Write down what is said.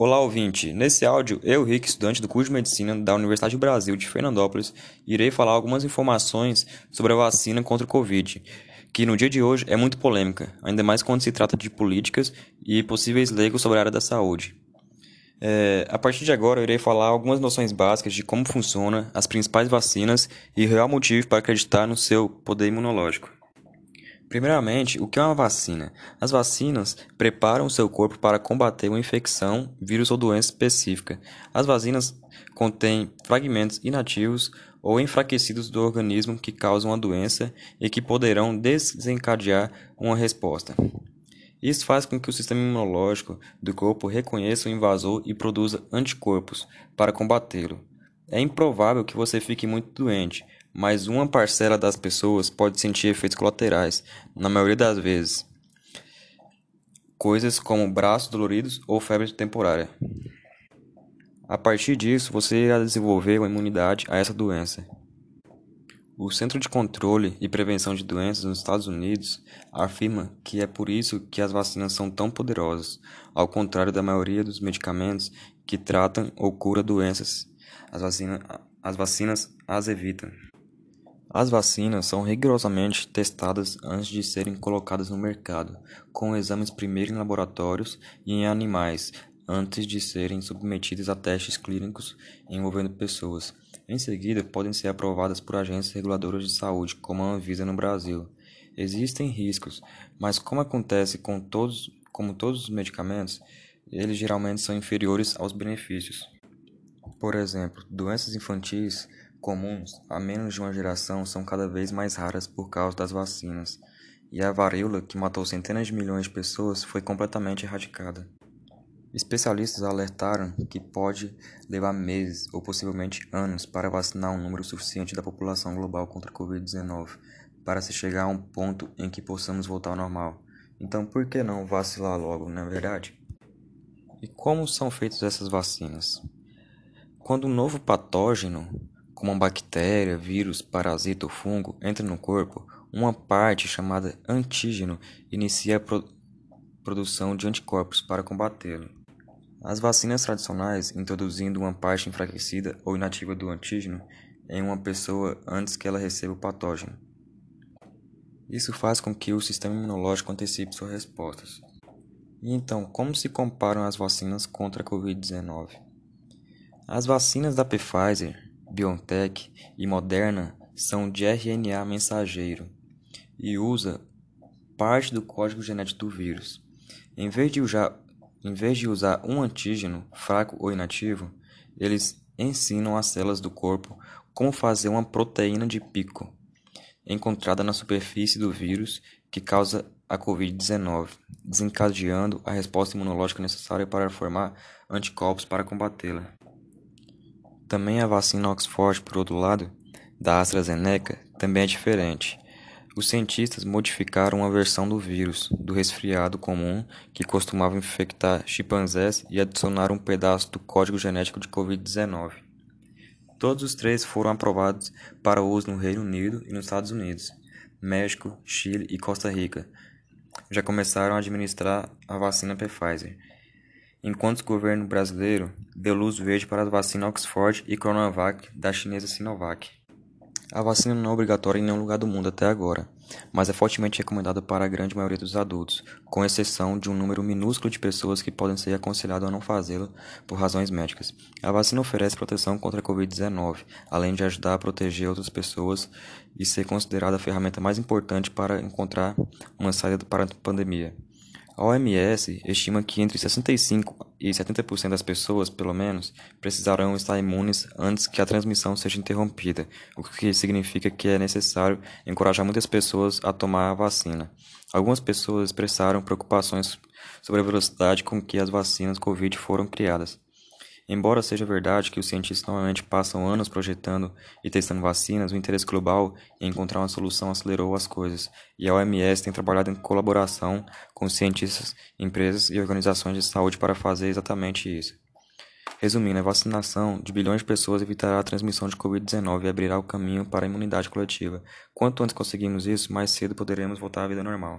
Olá, ouvinte! Nesse áudio, eu, Rick, estudante do curso de Medicina da Universidade do Brasil de Fernandópolis, irei falar algumas informações sobre a vacina contra o Covid, que no dia de hoje é muito polêmica, ainda mais quando se trata de políticas e possíveis leigos sobre a área da saúde. É, a partir de agora, eu irei falar algumas noções básicas de como funciona as principais vacinas e o real motivo para acreditar no seu poder imunológico. Primeiramente, o que é uma vacina? As vacinas preparam o seu corpo para combater uma infecção, vírus ou doença específica. As vacinas contêm fragmentos inativos ou enfraquecidos do organismo que causam a doença e que poderão desencadear uma resposta. Isso faz com que o sistema imunológico do corpo reconheça o invasor e produza anticorpos para combatê-lo. É improvável que você fique muito doente, mas uma parcela das pessoas pode sentir efeitos colaterais, na maioria das vezes. Coisas como braços doloridos ou febre temporária. A partir disso, você irá desenvolver uma imunidade a essa doença. O Centro de Controle e Prevenção de Doenças nos Estados Unidos afirma que é por isso que as vacinas são tão poderosas, ao contrário da maioria dos medicamentos que tratam ou curam doenças. As, vacina, as vacinas as evitam. As vacinas são rigorosamente testadas antes de serem colocadas no mercado, com exames primeiro em laboratórios e em animais, antes de serem submetidas a testes clínicos envolvendo pessoas. Em seguida, podem ser aprovadas por agências reguladoras de saúde, como a Anvisa no Brasil. Existem riscos, mas como acontece com todos, como todos os medicamentos, eles geralmente são inferiores aos benefícios. Por exemplo, doenças infantis comuns há menos de uma geração são cada vez mais raras por causa das vacinas, e a varíola, que matou centenas de milhões de pessoas, foi completamente erradicada. Especialistas alertaram que pode levar meses ou possivelmente anos para vacinar um número suficiente da população global contra a Covid-19 para se chegar a um ponto em que possamos voltar ao normal. Então, por que não vacilar logo, não é verdade? E como são feitas essas vacinas? Quando um novo patógeno como uma bactéria, vírus, parasita ou fungo entra no corpo, uma parte chamada antígeno inicia a pro produção de anticorpos para combatê-lo. As vacinas tradicionais introduzindo uma parte enfraquecida ou inativa do antígeno em uma pessoa antes que ela receba o patógeno. Isso faz com que o sistema imunológico antecipe suas respostas. E então, como se comparam as vacinas contra a Covid-19? As vacinas da Pfizer BioNTech e Moderna são de RNA mensageiro e usa parte do código genético do vírus. Em vez de usar, em vez de usar um antígeno fraco ou inativo, eles ensinam as células do corpo como fazer uma proteína de pico encontrada na superfície do vírus que causa a Covid-19, desencadeando a resposta imunológica necessária para formar anticorpos para combatê-la. Também a vacina Oxford, por outro lado, da AstraZeneca, também é diferente. Os cientistas modificaram uma versão do vírus, do resfriado comum, que costumava infectar chimpanzés, e adicionaram um pedaço do código genético de Covid-19. Todos os três foram aprovados para uso no Reino Unido e nos Estados Unidos. México, Chile e Costa Rica já começaram a administrar a vacina Pfizer enquanto o governo brasileiro deu luz verde para a vacina Oxford e Coronavac da chinesa Sinovac. A vacina não é obrigatória em nenhum lugar do mundo até agora, mas é fortemente recomendada para a grande maioria dos adultos, com exceção de um número minúsculo de pessoas que podem ser aconselhadas a não fazê-lo por razões médicas. A vacina oferece proteção contra a Covid-19, além de ajudar a proteger outras pessoas e ser considerada a ferramenta mais importante para encontrar uma saída para a pandemia. A OMS estima que entre 65% e 70% das pessoas, pelo menos, precisarão estar imunes antes que a transmissão seja interrompida, o que significa que é necessário encorajar muitas pessoas a tomar a vacina. Algumas pessoas expressaram preocupações sobre a velocidade com que as vacinas Covid foram criadas. Embora seja verdade que os cientistas normalmente passam anos projetando e testando vacinas, o interesse global em encontrar uma solução acelerou as coisas, e a OMS tem trabalhado em colaboração com cientistas, empresas e organizações de saúde para fazer exatamente isso. Resumindo, a vacinação de bilhões de pessoas evitará a transmissão de Covid-19 e abrirá o caminho para a imunidade coletiva. Quanto antes conseguirmos isso, mais cedo poderemos voltar à vida normal.